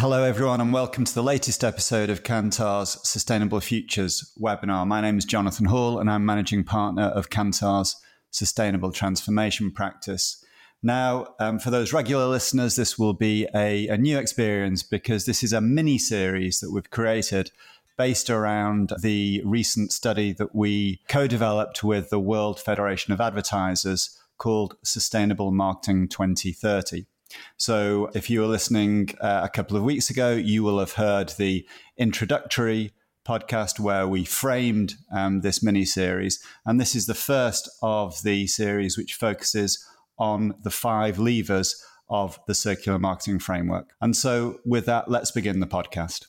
Hello, everyone, and welcome to the latest episode of Kantar's Sustainable Futures webinar. My name is Jonathan Hall, and I'm managing partner of Kantar's Sustainable Transformation Practice. Now, um, for those regular listeners, this will be a, a new experience because this is a mini series that we've created based around the recent study that we co developed with the World Federation of Advertisers called Sustainable Marketing 2030. So, if you were listening uh, a couple of weeks ago, you will have heard the introductory podcast where we framed um, this mini series. And this is the first of the series which focuses on the five levers of the circular marketing framework. And so, with that, let's begin the podcast.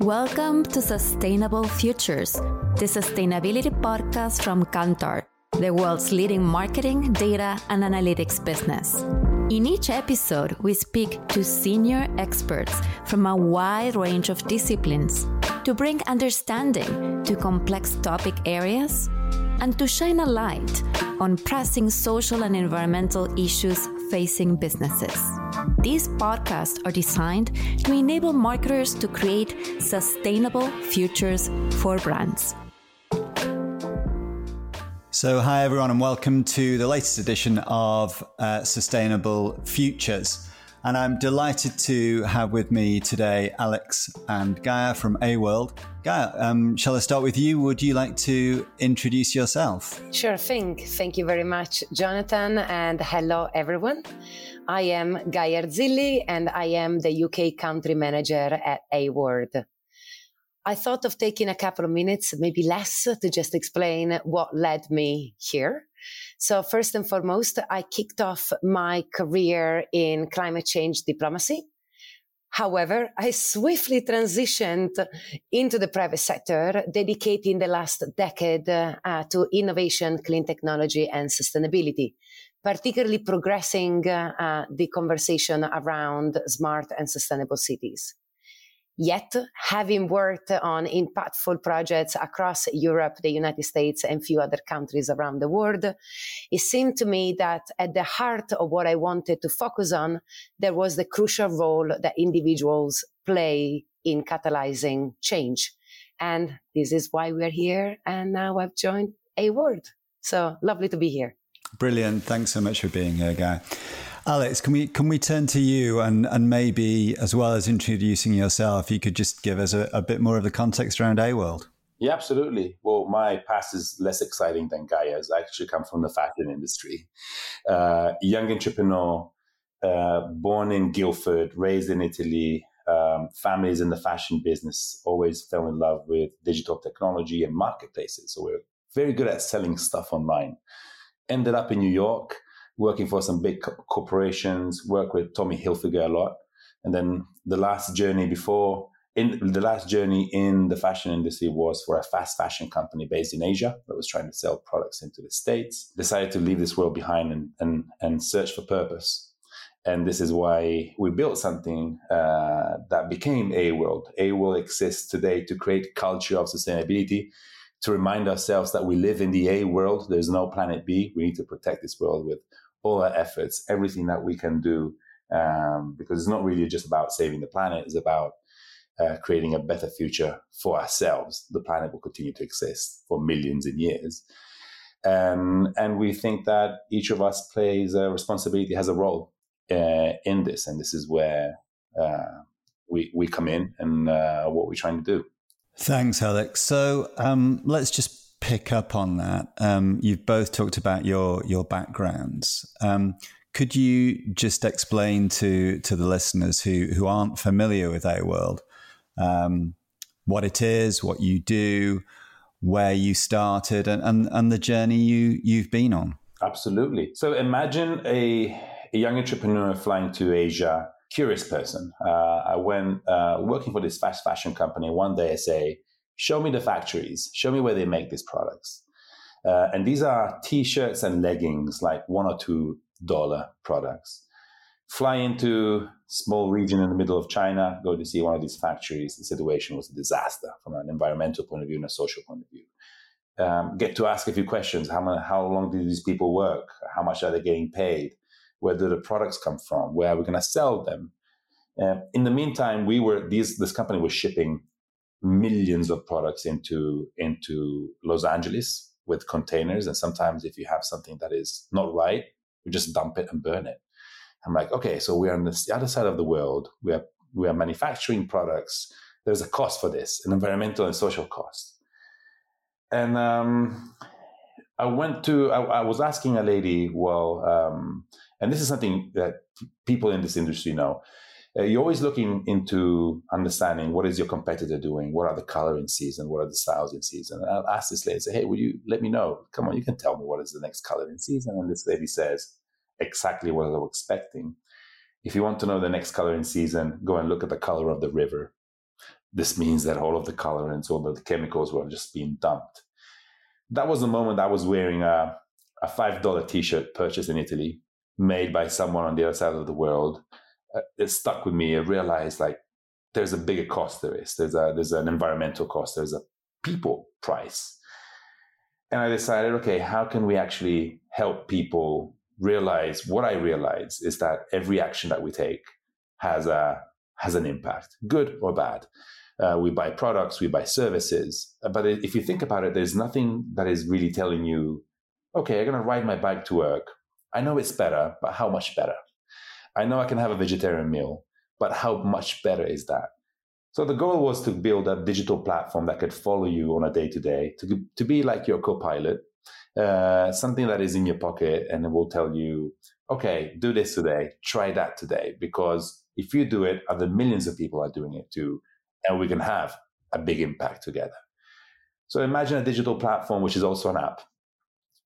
Welcome to Sustainable Futures, the sustainability podcast from Kantar the world's leading marketing, data, and analytics business. In each episode, we speak to senior experts from a wide range of disciplines to bring understanding to complex topic areas and to shine a light on pressing social and environmental issues facing businesses. These podcasts are designed to enable marketers to create sustainable futures for brands. So, hi everyone, and welcome to the latest edition of uh, Sustainable Futures. And I'm delighted to have with me today Alex and Gaia from AWorld. Gaia, um, shall I start with you? Would you like to introduce yourself? Sure thing. Thank you very much, Jonathan, and hello everyone. I am Gaia Arzilli, and I am the UK country manager at AWorld. I thought of taking a couple of minutes, maybe less, to just explain what led me here. So, first and foremost, I kicked off my career in climate change diplomacy. However, I swiftly transitioned into the private sector, dedicating the last decade uh, to innovation, clean technology, and sustainability, particularly progressing uh, the conversation around smart and sustainable cities. Yet, having worked on impactful projects across Europe, the United States, and few other countries around the world, it seemed to me that at the heart of what I wanted to focus on, there was the crucial role that individuals play in catalyzing change. And this is why we're here. And now I've joined AWorld. So lovely to be here. Brilliant. Thanks so much for being here, Gaia. Alex, can we can we turn to you and and maybe as well as introducing yourself, you could just give us a, a bit more of the context around AWorld. Yeah, absolutely. Well, my past is less exciting than Gaia's. I actually come from the fashion industry. Uh, young entrepreneur, uh, born in Guildford, raised in Italy. Um, families in the fashion business always fell in love with digital technology and marketplaces. So we're very good at selling stuff online. Ended up in New York working for some big corporations, work with Tommy Hilfiger a lot. And then the last journey before, in the last journey in the fashion industry was for a fast fashion company based in Asia that was trying to sell products into the States. Decided to leave this world behind and, and, and search for purpose. And this is why we built something uh, that became AWorld. A World exists today to create culture of sustainability, to remind ourselves that we live in the A world. There's no planet B. We need to protect this world with all our efforts, everything that we can do, um, because it's not really just about saving the planet, it's about uh, creating a better future for ourselves. The planet will continue to exist for millions of years. Um, and we think that each of us plays a responsibility, has a role uh, in this. And this is where uh, we, we come in and uh, what we're trying to do. Thanks, Alex. So um, let's just pick up on that. Um, you've both talked about your your backgrounds. Um, could you just explain to to the listeners who who aren't familiar with AWorld um, what it is, what you do, where you started, and, and and the journey you you've been on? Absolutely. So imagine a a young entrepreneur flying to Asia, curious person. Uh, I went uh, working for this fast fashion company. One day I say, show me the factories, show me where they make these products. Uh, and these are t-shirts and leggings, like one or two dollar products. Fly into small region in the middle of China, go to see one of these factories. The situation was a disaster from an environmental point of view and a social point of view. Um, get to ask a few questions. How, how long do these people work? How much are they getting paid? Where do the products come from? Where are we going to sell them? Uh, in the meantime, we were these this company was shipping millions of products into into Los Angeles with containers, and sometimes if you have something that is not right, you just dump it and burn it. I'm like, okay, so we're on the other side of the world. We are we are manufacturing products. There's a cost for this, an environmental and social cost. And um, I went to, I, I, was asking a lady, well, um, and this is something that people in this industry know. Uh, you're always looking into understanding what is your competitor doing, what are the color in season, what are the styles in season. And I'll ask this lady, say, hey, will you let me know? Come on, you can tell me what is the next color in season. And this lady says exactly what I was expecting. If you want to know the next color in season, go and look at the color of the river. This means that all of the colorants, all of the chemicals were just being dumped that was the moment I was wearing a, a $5 t shirt purchased in Italy, made by someone on the other side of the world. Uh, it stuck with me. I realized like there's a bigger cost to this. There's a there's an environmental cost. There's a people price. And I decided, okay, how can we actually help people realize what I realize is that every action that we take has a has an impact, good or bad. Uh, we buy products, we buy services. Uh, but if you think about it, there's nothing that is really telling you, okay, I'm going to ride my bike to work. I know it's better, but how much better? I know I can have a vegetarian meal, but how much better is that? So the goal was to build a digital platform that could follow you on a day to day, to be like your co-pilot, uh, something that is in your pocket and it will tell you, okay, do this today, try that today, because if you do it, other millions of people are doing it too and we can have a big impact together. So imagine a digital platform, which is also an app,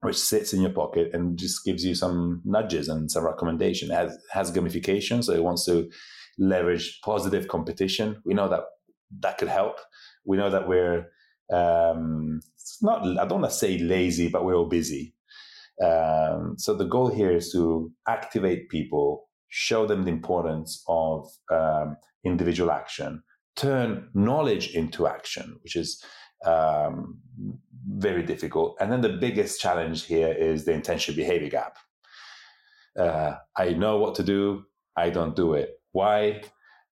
which sits in your pocket and just gives you some nudges and some recommendation. It has, has gamification, so it wants to leverage positive competition. We know that that could help. We know that we're um, not, I don't want to say lazy, but we're all busy. Um, so the goal here is to activate people, show them the importance of um, individual action, turn knowledge into action, which is um, very difficult. And then the biggest challenge here is the intention behavior gap. Uh, I know what to do, I don't do it. Why?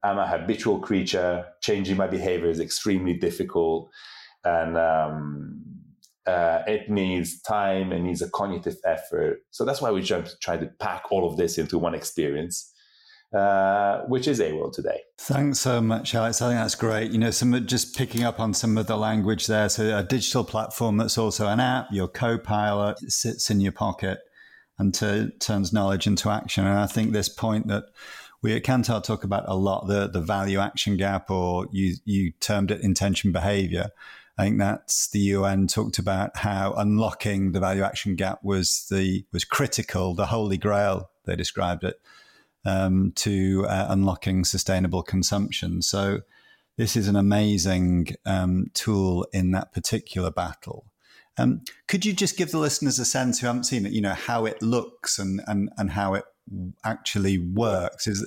I'm a habitual creature. Changing my behavior is extremely difficult. And um, uh, it needs time, it needs a cognitive effort. So that's why we try to pack all of this into one experience uh, which is AWorld today. Thanks so much, Alex. I think that's great. You know, some just picking up on some of the language there. So a digital platform that's also an app. Your co-pilot sits in your pocket and to, turns knowledge into action. And I think this point that we at Kantar talk about a lot the the value action gap, or you you termed it intention behavior. I think that's the UN talked about how unlocking the value action gap was the was critical, the holy grail. They described it um, to uh, unlocking sustainable consumption. So this is an amazing um, tool in that particular battle. Um, could you just give the listeners a sense who haven't seen it, you know, how it looks and, and, and how it actually works? Is,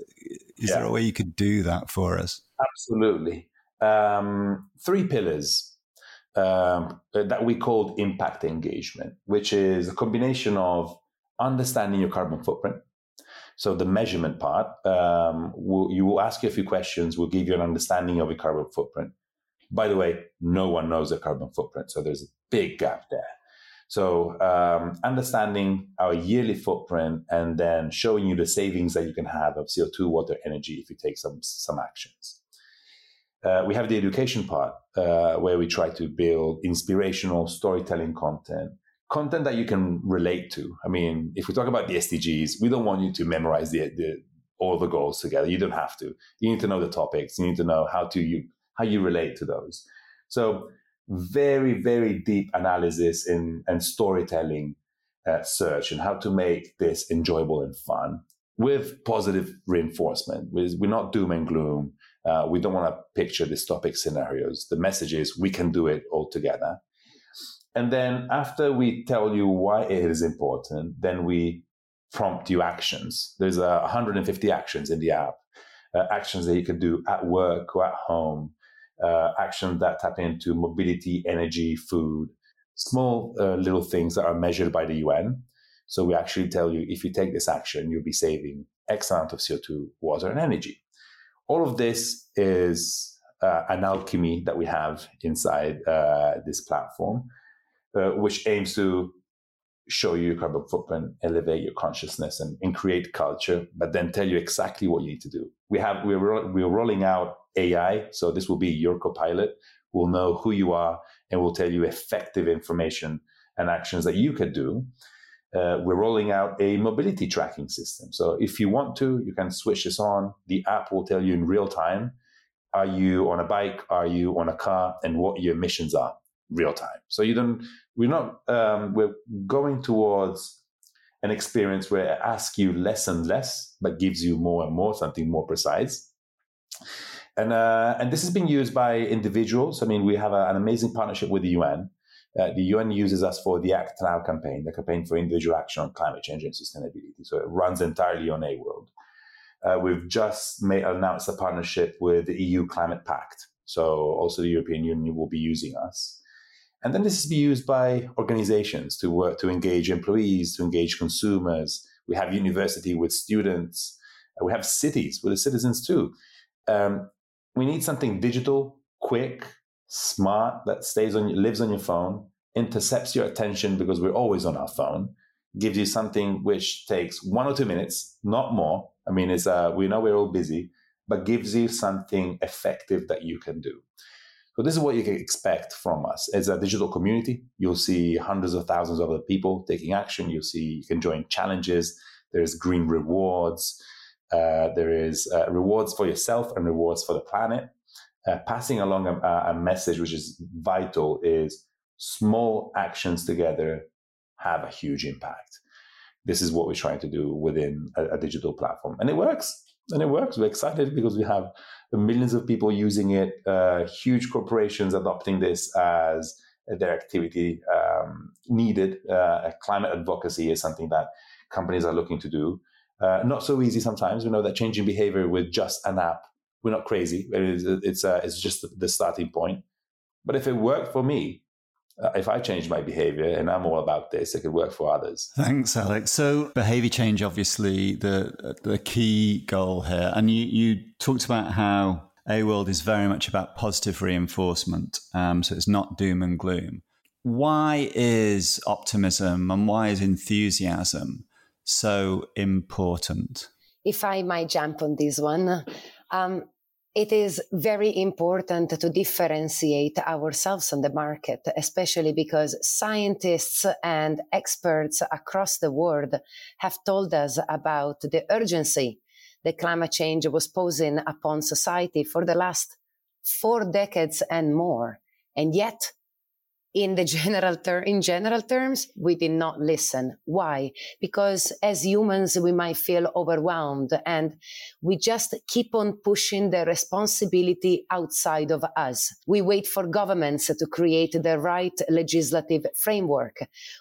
is yeah. there a way you could do that for us? Absolutely. Um, three pillars um, that we called impact engagement, which is a combination of understanding your carbon footprint, so the measurement part, um, will, you will ask you a few questions. We'll give you an understanding of your carbon footprint. By the way, no one knows a carbon footprint, so there's a big gap there. So um, understanding our yearly footprint and then showing you the savings that you can have of CO2, water, energy if you take some some actions. Uh, we have the education part uh, where we try to build inspirational storytelling content content that you can relate to. I mean, if we talk about the SDGs, we don't want you to memorize the, the all the goals together. You don't have to. You need to know the topics. You need to know how to you how you relate to those. So very very deep analysis in and storytelling uh, search and how to make this enjoyable and fun with positive reinforcement. We're not doom and gloom. Uh, we don't want to picture dystopic scenarios. The message is we can do it all together. And then after we tell you why it is important, then we prompt you actions. There's uh, 150 actions in the app, uh, actions that you can do at work or at home, uh, actions that tap into mobility, energy, food, small uh, little things that are measured by the UN. So we actually tell you if you take this action, you'll be saving X amount of CO2, water, and energy. All of this is uh, an alchemy that we have inside uh, this platform, uh, which aims to show you your carbon footprint, elevate your consciousness, and, and, create culture, but then tell you exactly what you need to do. We have we're we're rolling out AI, so this will be your copilot. Will know who you are and will tell you effective information and actions that you could do. Uh, we're rolling out a mobility tracking system. So if you want to, you can switch this on. The app will tell you in real time: Are you on a bike? Are you on a car? And what your emissions are real time. So you don't we're not um, we're going towards an experience where it asks you less and less, but gives you more and more, something more precise. And uh, and this has been used by individuals. I mean, we have a, an amazing partnership with the UN. Uh, the UN uses us for the Act Now campaign, the campaign for individual action on climate change and sustainability. So it runs entirely on AWorld. Uh, we've just made, announced a partnership with the EU Climate Pact. So also the European Union will be using us. And then this is be used by organizations to work to engage employees, to engage consumers. We have university with students. We have cities with the citizens too. Um, we need something digital, quick, smart that stays on, lives on your phone, intercepts your attention because we're always on our phone, gives you something which takes one or two minutes, not more. I mean, it's uh, we know we're all busy, but gives you something effective that you can do. So this is what you can expect from us as a digital community. You'll see hundreds of thousands of other people taking action. You'll see you can join challenges. There's green rewards. Uh, there is uh, rewards for yourself and rewards for the planet. Uh, passing along a, a, message which is vital is small actions together have a huge impact. This is what we're trying to do within a, a digital platform, and it works. And it works. We're excited because we have millions of people using it, uh, huge corporations adopting this as their activity um, needed. Uh, climate advocacy is something that companies are looking to do. Uh, not so easy sometimes. We know that changing behavior with just an app, we're not crazy. It's, it's, uh, it's just the starting point. But if it worked for me, if I change my behavior and I'm all about this, it could work for others. Thanks, Alex. So behavior change, obviously the the key goal here, and you you talked about how AWorld is very much about positive reinforcement. Um, so it's not doom and gloom. Why is optimism and why is enthusiasm so important? If I might jump on this one, um, it is very important to differentiate ourselves on the market, especially because scientists and experts across the world have told us about the urgency that climate change was posing upon society for the last four decades and more. And yet in the general ter- in general terms we did not listen. Why? Because as humans we might feel overwhelmed and we just keep on pushing the responsibility outside of us. We wait for governments to create the right legislative framework.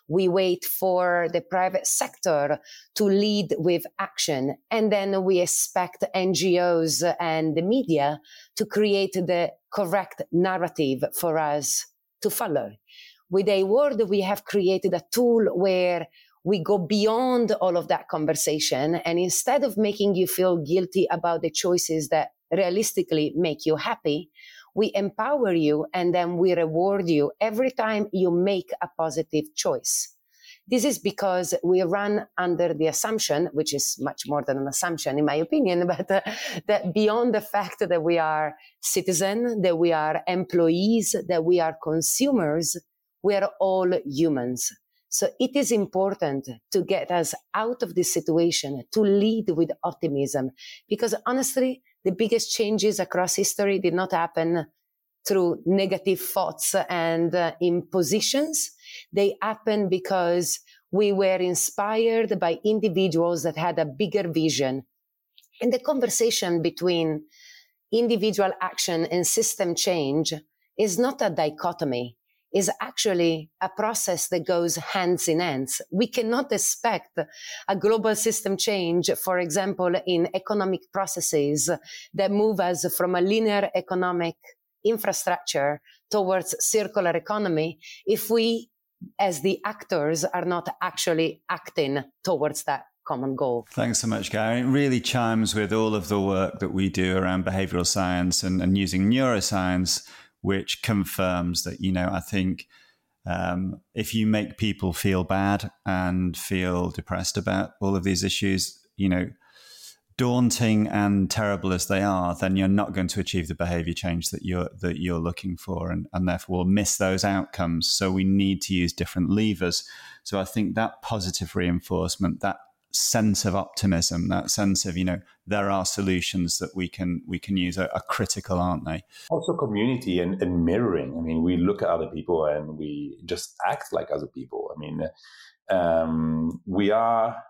We wait for the private sector to lead with action. And then we expect NGOs and the media to create the correct narrative for us to follow with AWorld, we have created a tool where we go beyond all of that conversation. And instead of making you feel guilty about the choices that realistically make you happy, we empower you and then we reward you every time you make a positive choice. This is because we run under the assumption, which is much more than an assumption, in my opinion, but uh, that beyond the fact that we are citizens, that we are employees, that we are consumers, we are all humans. So it is important to get us out of this situation, to lead with optimism, because honestly, the biggest changes across history did not happen through negative thoughts and uh, impositions. They happened because we were inspired by individuals that had a bigger vision. And the conversation between individual action and system change is not a dichotomy is actually a process that goes hands in hands. We cannot expect a global system change, for example, in economic processes that move us from a linear economic infrastructure towards circular economy if we as the actors are not actually acting towards that common goal. Thanks so much, Gaia. It really chimes with all of the work that we do around behavioral science and, and using neuroscience, which confirms that, you know, I think um, if you make people feel bad and feel depressed about all of these issues, you know, daunting and terrible as they are, then you're not going to achieve the behavior change that you're that you're looking for, and, and therefore will miss those outcomes. So we need to use different levers. So I think that positive reinforcement, that sense of optimism, that sense of you know there are solutions that we can we can use are, are critical, aren't they? Also, community and, and, mirroring. I mean, we look at other people and we just act like other people. I mean, um, we are.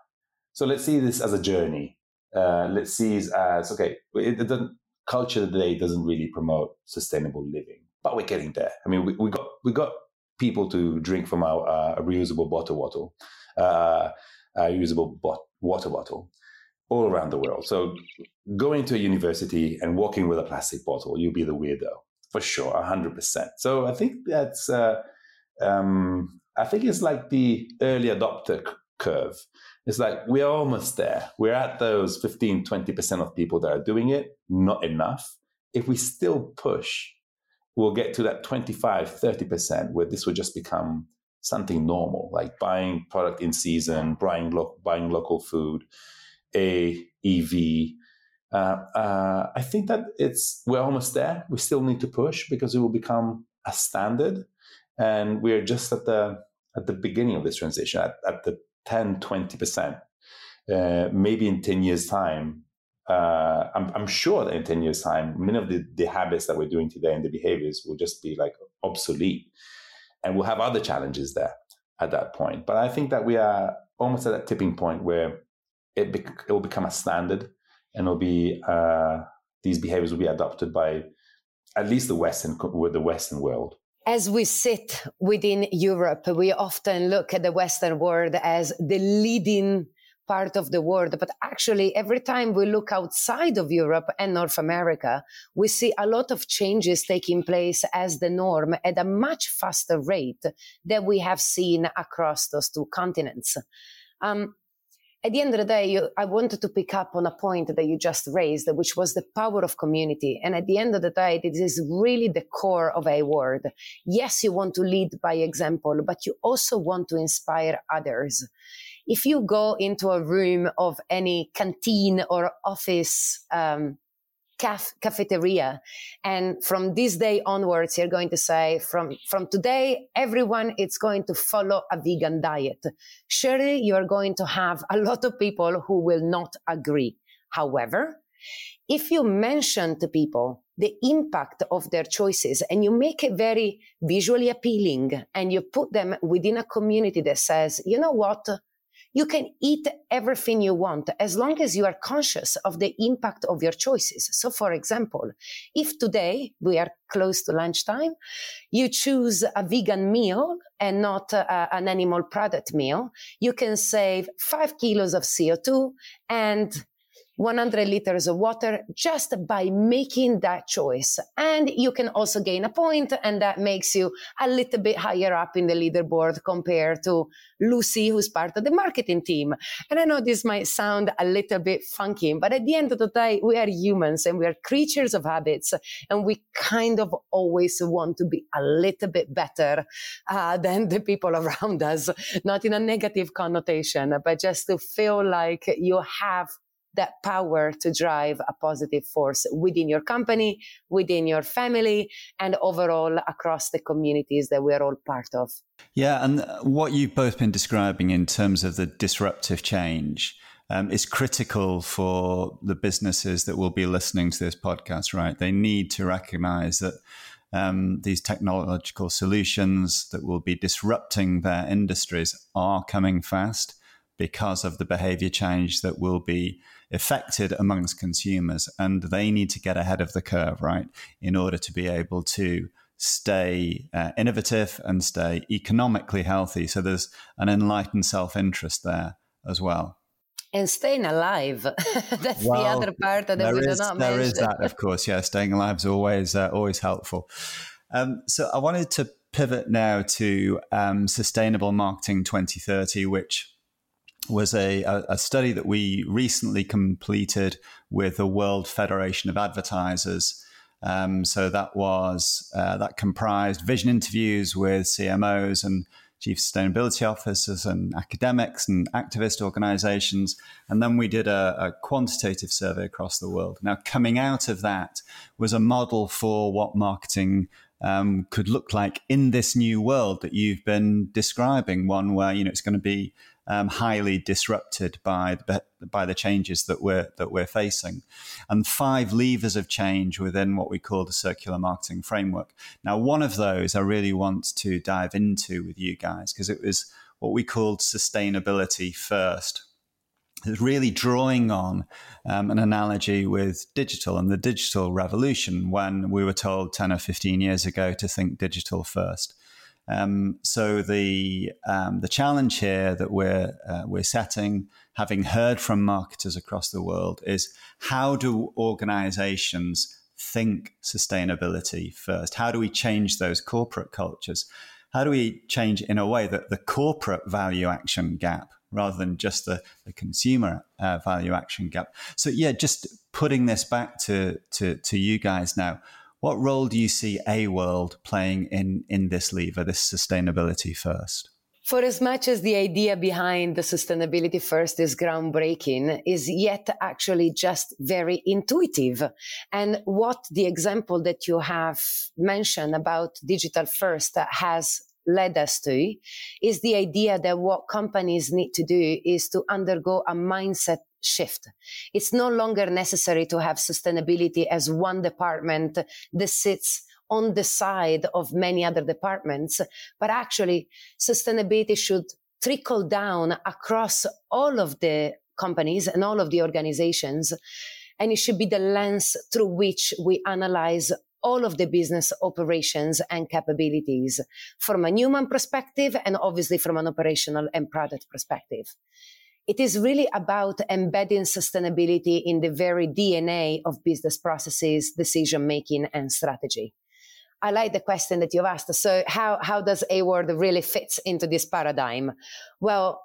So let's see this as a journey. Uh, let's see it as okay. It, doesn't, culture today doesn't really promote sustainable living, but we're getting there. I mean, we, we got we got people to drink from our uh, reusable bottle bottle. Uh, uh, usable bot- water bottle all around the world. So going to a university and walking with a plastic bottle, you'll be the weirdo for sure, hundred percent. So I think that's uh, um, I think it's like the early adopter c- curve. It's like we're almost there. We're at those 15, 20% of people that are doing it, not enough. If we still push, we'll get to that 25, 30% where this will just become something normal, like buying product in season, buying lo- buying local food, a EV. Uh, uh, I think that it's we're almost there. We still need to push because it will become a standard, and we're just at the at the beginning of this transition, at, at the 10, 20 percent. Uh, maybe in 10 years' time, uh, I'm, I'm, sure that in 10 years' time, many of the, the habits that we're doing today and the behaviors will just be like obsolete and we'll have other challenges there at that point. But I think that we are almost at that tipping point where it, be, it will become a standard, and it'll be uh, these behaviors will be adopted by at least the Western the Western world. As we sit within Europe, we often look at the Western world as the leading part of the world. But actually, every time we look outside of Europe and North America, we see a lot of changes taking place as the norm at a much faster rate than we have seen across those two continents. Um, at the end of the day, I wanted to pick up on a point that you just raised, which was the power of community. And at the end of the day, this is really the core of AWorld. Yes, you want to lead by example, but you also want to inspire others if you go into a room of any canteen or office um, caf- cafeteria and from this day onwards you're going to say from from today everyone is going to follow a vegan diet. Surely you're going to have a lot of people who will not agree. However if you mention to people the impact of their choices and you make it very visually appealing and you put them within a community that says you know what you can eat everything you want as long as you are conscious of the impact of your choices. So, for example, if today we are close to lunchtime, you choose a vegan meal and not uh, an animal product meal, you can save five kilos of CO2 and 100 liters of water just by making that choice. And you can also gain a point, and that makes you a little bit higher up in the leaderboard compared to Lucy, who's part of the marketing team. And I know this might sound a little bit funky, but at the end of the day, we are humans and we are creatures of habits, and we kind of always want to be a little bit better uh, than the people around us, not in a negative connotation, but just to feel like you have that power to drive a positive force within your company, within your family, and overall across the communities that we're all part of. Yeah, and what you've both been describing in terms of the disruptive change. Um, is critical for the businesses that will be listening to this podcast, right? They need to recognize that um, these technological solutions that will be disrupting their industries are coming fast because of the behavior change that will be affected amongst consumers. And they need to get ahead of the curve, right, in order to be able to stay uh, innovative and stay economically healthy. So there's an enlightened self interest there as well. And staying alive. That's well, the other part that we is, do not There mention. is that, of course. Yeah, staying alive is always uh, always helpful. Um, so I wanted to pivot now to um, Sustainable Marketing 2030, which was a, a, study that we recently completed with the World Federation of Advertisers. Um, so that was uh, that comprised vision interviews with CMOs and chief sustainability officers and academics and activist organizations. And then we did a, a, quantitative survey across the world. Now, coming out of that was a model for what marketing um, could look like in this new world that you've been describing, one where, you know, it's going to be um, highly disrupted by the, by the changes that we're that we're facing, and five levers of change within what we call the circular marketing framework. Now, one of those I really want to dive into with you guys because it was what we called sustainability first. It's really drawing on um, an analogy with digital and the digital revolution when we were told 10 or 15 years ago to think digital first. Um, so the um, the challenge here that we're uh, we're setting, having heard from marketers across the world, is how do organisations think sustainability first? How do we change those corporate cultures? How do we change in a way that the corporate value action gap, rather than just the, the consumer uh, value action gap? So yeah, just putting this back to to, to you guys now what role do you see AWorld playing in, in this lever, this sustainability first? For as much as the idea behind the sustainability first is groundbreaking, is yet actually just very intuitive. And what the example that you have mentioned about digital first has led us to is the idea that what companies need to do is to undergo a mindset shift. It's no longer necessary to have sustainability as one department that sits on the side of many other departments, but actually sustainability should trickle down across all of the companies and all of the organizations. And it should be the lens through which we analyze all of the business operations and capabilities from a human perspective and obviously from an operational and product perspective it is really about embedding sustainability in the very DNA of business processes, decision making, and strategy. I like the question that you've asked. So, how, how does AWorld really fits into this paradigm? Well,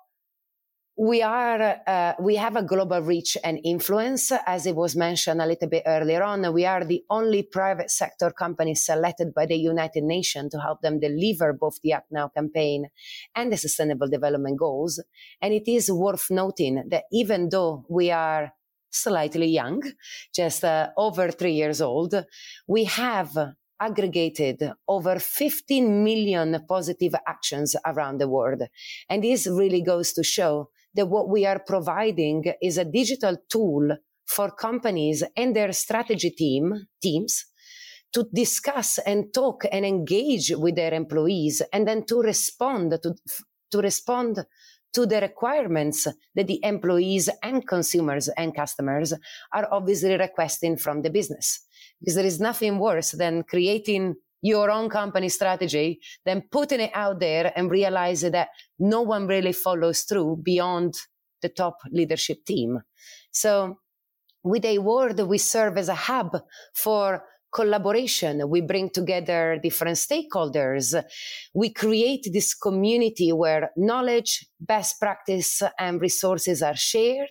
we are uh, we have a global reach and influence as it was mentioned a little bit earlier on we are the only private sector company selected by the united nations to help them deliver both the act now campaign and the sustainable development goals and it is worth noting that even though we are slightly young just uh, over 3 years old we have aggregated over 15 million positive actions around the world. And this really goes to show that what we are providing is a digital tool for companies and their strategy team teams to discuss and talk and engage with their employees and then to respond to, to respond to the requirements that the employees and consumers and customers are obviously requesting from the business. Because there is nothing worse than creating your own company strategy, then putting it out there and realize that no one really follows through beyond the top leadership team. So with AWorld, we serve as a hub for collaboration. We bring together different stakeholders. We create this community where knowledge, best practice, and resources are shared.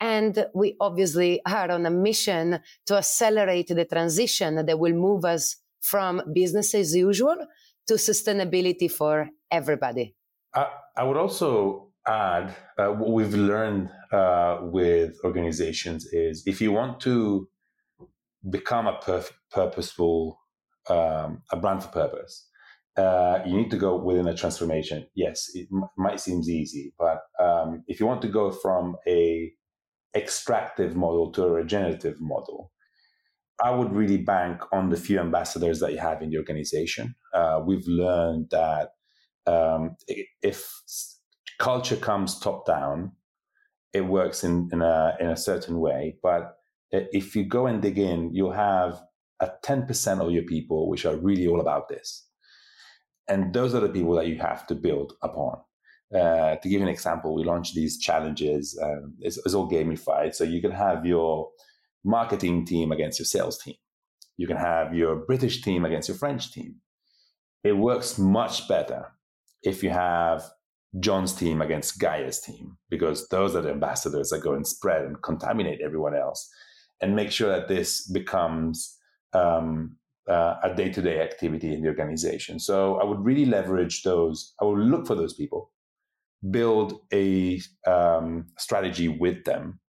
And we obviously are on a mission to accelerate the transition that will move us from business as usual to sustainability for everybody. I, I would also add uh, what we've learned uh, with organizations is if you want to become a perf- purposeful, um, a brand for purpose, uh, you need to go within a transformation. Yes, it m- might seem easy, but um, if you want to go from a extractive model to a regenerative model, I would really bank on the few ambassadors that you have in the organization. Uh, we've learned that um, if culture comes top down, it works in, in, a, in a certain way. But if you go and dig in, you'll have a 10% of your people which are really all about this. And those are the people that you have to build upon. Uh, to give you an example, we launched these challenges. Um, it's, it's all gamified. So you can have your marketing team against your sales team. You can have your British team against your French team. It works much better if you have John's team against Gaia's team because those are the ambassadors that go and spread and contaminate everyone else, and make sure that this becomes um, uh, a day-to-day activity in the organization. So I would really leverage those. I would look for those people, build a um, strategy with them,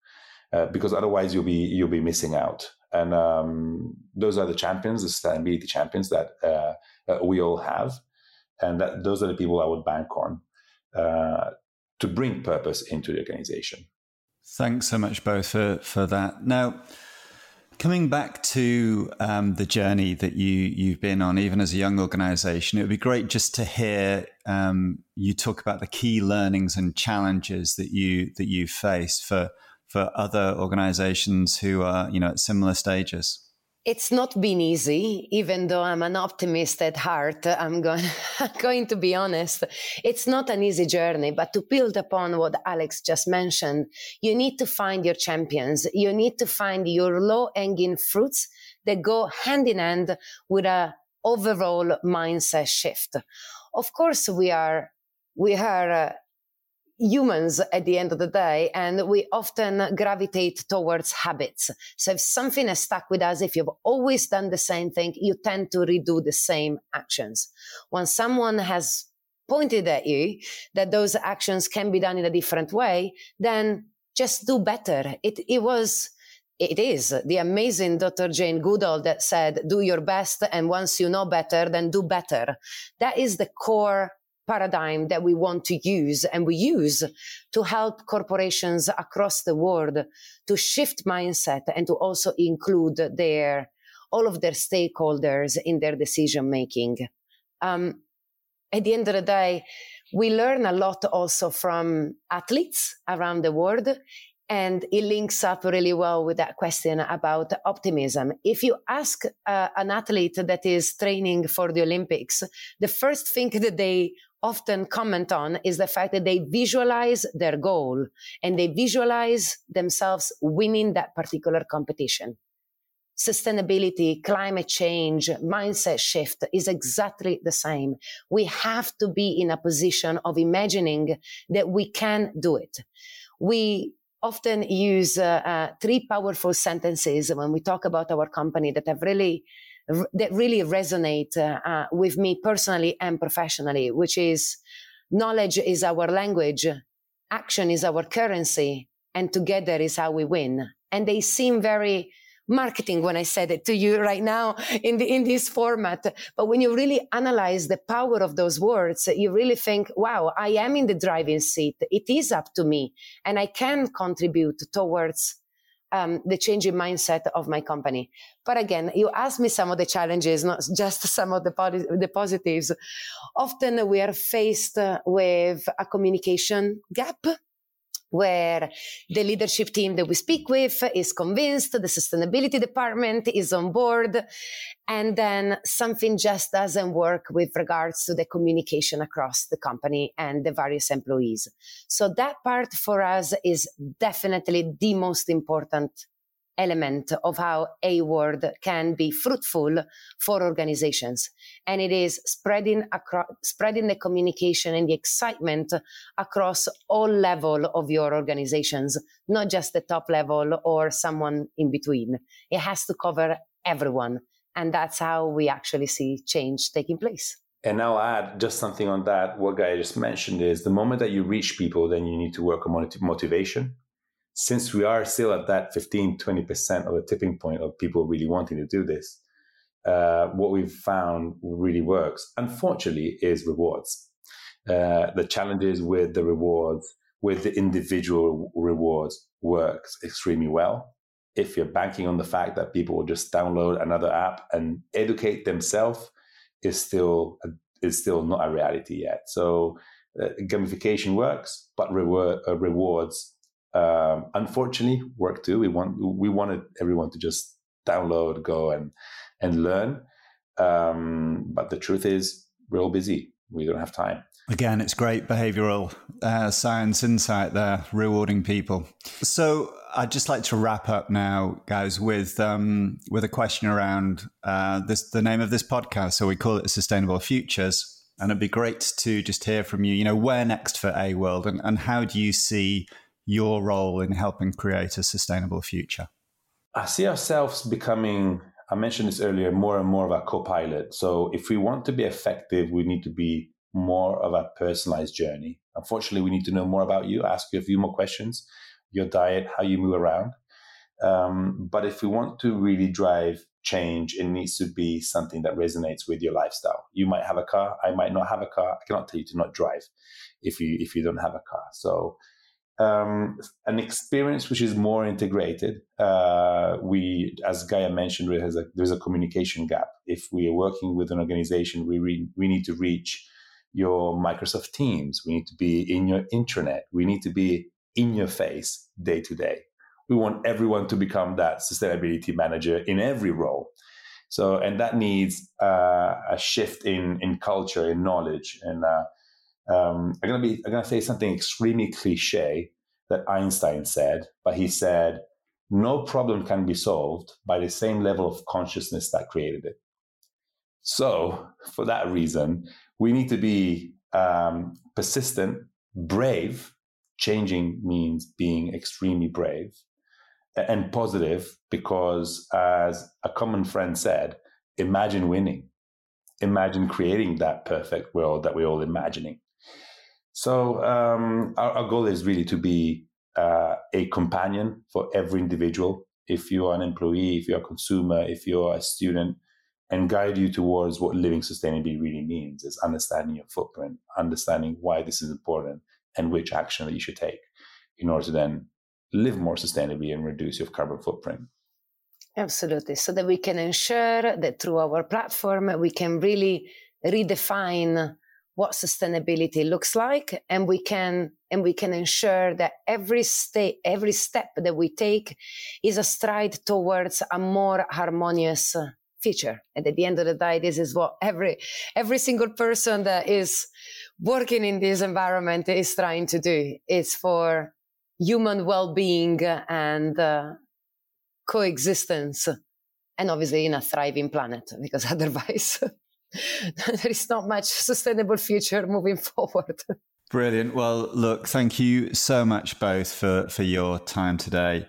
uh, because otherwise you'll be you'll be missing out. And um, those are the champions, the sustainability champions that uh, uh, we all have, and that, those are the people I would bank on uh, to bring purpose into the organization. Thanks so much both for for that. Now Coming back to um, the journey that you you've been on, even as a young organisation, it would be great just to hear um, you talk about the key learnings and challenges that you that you face for for other organisations who are you know at similar stages it's not been easy, even though I'm an optimist at heart. I'm going, going to be honest. It's not an easy journey, but to build upon what Alex just mentioned, you need to find your champions. You need to find your low hanging fruits that go hand in hand with a overall mindset shift. Of course, we are, we are uh, humans at the end of the day and we often gravitate towards habits so if something has stuck with us if you've always done the same thing you tend to redo the same actions when someone has pointed at you that those actions can be done in a different way then just do better it, it was it is the amazing Dr. Jane Goodall that said, do your best. And once you know better, then do better. That is the core paradigm that we want to use and we use to help corporations across the world to shift mindset and to also include their all of their stakeholders in their decision making um, at the end of the day we learn a lot also from athletes around the world and it links up really well with that question about optimism. If you ask uh, an athlete that is training for the Olympics, the first thing that they often comment on is the fact that they visualize their goal and they visualize themselves winning that particular competition. Sustainability, climate change, mindset shift is exactly the same. We have to be in a position of imagining that we can do it. We often use uh, uh, three powerful sentences when we talk about our company that have really that really resonate uh, uh, with me personally and professionally, which is knowledge is our language, action is our currency, and together is how we win. And they seem very marketing when I said it to you right now in the, in this format. But when you really analyze the power of those words, you really think, wow, I am in the driving seat. It is up to me and I can contribute towards um, the changing mindset of my company. But again, you asked me some of the challenges, not just some of the, the positives. Often we are faced with a communication gap where the leadership team that we speak with is convinced, the sustainability department is on board, and then something just doesn't work with regards to the communication across the company and the various employees. So that part for us is definitely the most important element of how AWorld can be fruitful for organizations. And it is spreading across spreading the communication and the excitement across all level of your organizations not just the top level or someone in between. It has to cover everyone. And that's how we actually see change taking place. And I'll add just something on that. What Gaia just mentioned is the moment that you reach people, then you need to work on motivation since we are still at that 15, 20% of the tipping point of people really wanting to do this, uh, what we've found really works, unfortunately, is rewards. Uh, the challenges with the rewards, with the individual rewards, works extremely well. If you're banking on the fact that people will just download another app and educate themselves, is still is still not a reality yet. So uh, gamification works, but reward, uh, rewards um, unfortunately work too. We want we wanted everyone to just download, go and and learn. Um, but the truth is, we're all busy. We don't have time. Again, it's great behavioral uh, science insight there, rewarding people. So I'd just like to wrap up now, guys, with um, with a question around uh, this the name of this podcast. So we call it Sustainable Futures. And it'd be great to just hear from you, you know, where next for AWorld and, and how do you see your role in helping create a sustainable future? I see ourselves becoming, I mentioned this earlier, more and more of a co pilot. So if we want to be effective, we need to be more of a personalized journey. Unfortunately, we need to know more about you, ask you a few more questions, your diet, how you move around. Um, but if we want to really drive change, it needs to be something that resonates with your lifestyle. You might have a car, I might not have a car. I cannot tell you to not drive if you if you don't have a car. So um, an experience which is more integrated. Uh, we, as Gaia mentioned, there's a, there's a communication gap. If we are working with an organization, we re, we need to reach your Microsoft Teams. We need to be in your intranet. We need to be in your face day to day. We want everyone to become that sustainability manager in every role. So, and that needs uh, a shift in in culture, in knowledge, and uh, um, I'm gonna be I'm gonna say something extremely cliche that Einstein said, but he said no problem can be solved by the same level of consciousness that created it. So, for that reason, we need to be um, persistent, brave. Changing means being extremely brave and positive because, as a common friend said, imagine winning. Imagine creating that perfect world that we're all imagining. So um, our, our, goal is really to be uh, a companion for every individual. If you are an employee, if you're a consumer, if you're a student, and guide you towards what living sustainably really means is understanding your footprint, understanding why this is important, and which action that you should take in order to then live more sustainably and reduce your carbon footprint. Absolutely. So that we can ensure that through our platform, we can really redefine what sustainability looks like and we can and we can ensure that every every step that we take is a stride towards a more harmonious future. And at the end of the day this is what every every single person that is working in this environment is trying to do. It's for human well-being and uh, coexistence and obviously in a thriving planet because otherwise there is not much sustainable future moving forward. Brilliant. Well, look, thank you so much both for for your time today.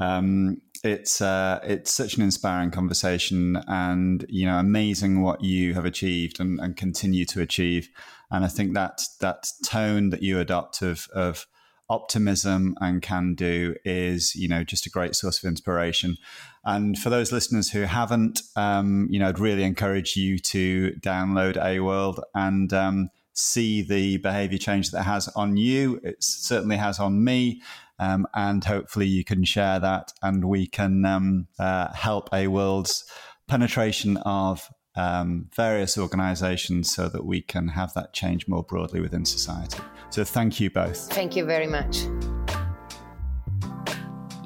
Um, it's uh, it's such an inspiring conversation, and you know, amazing what you have achieved and, and continue to achieve. And I think that that tone that you adopt of of optimism and can do is you know just a great source of inspiration. And for those listeners who haven't um, you know i'd really encourage you to download AWorld and um, see the behavior change that it has on you. It certainly has on me um, and hopefully you can share that and we can um, uh, help AWorld's penetration of um, various organizations so that we can have that change more broadly within society. So thank you both. Thank you very much.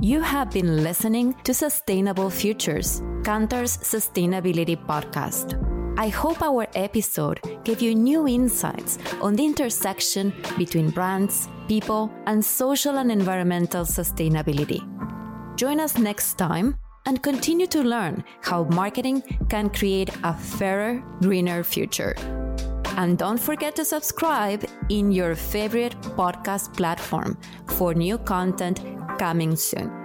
You have been listening to Sustainable Futures, Kantar's sustainability podcast. I hope our episode gave you new insights on the intersection between brands, people, and social and environmental sustainability. Join us next time and continue to learn how marketing can create a fairer, greener future. And don't forget to subscribe in your favorite podcast platform for new content coming soon.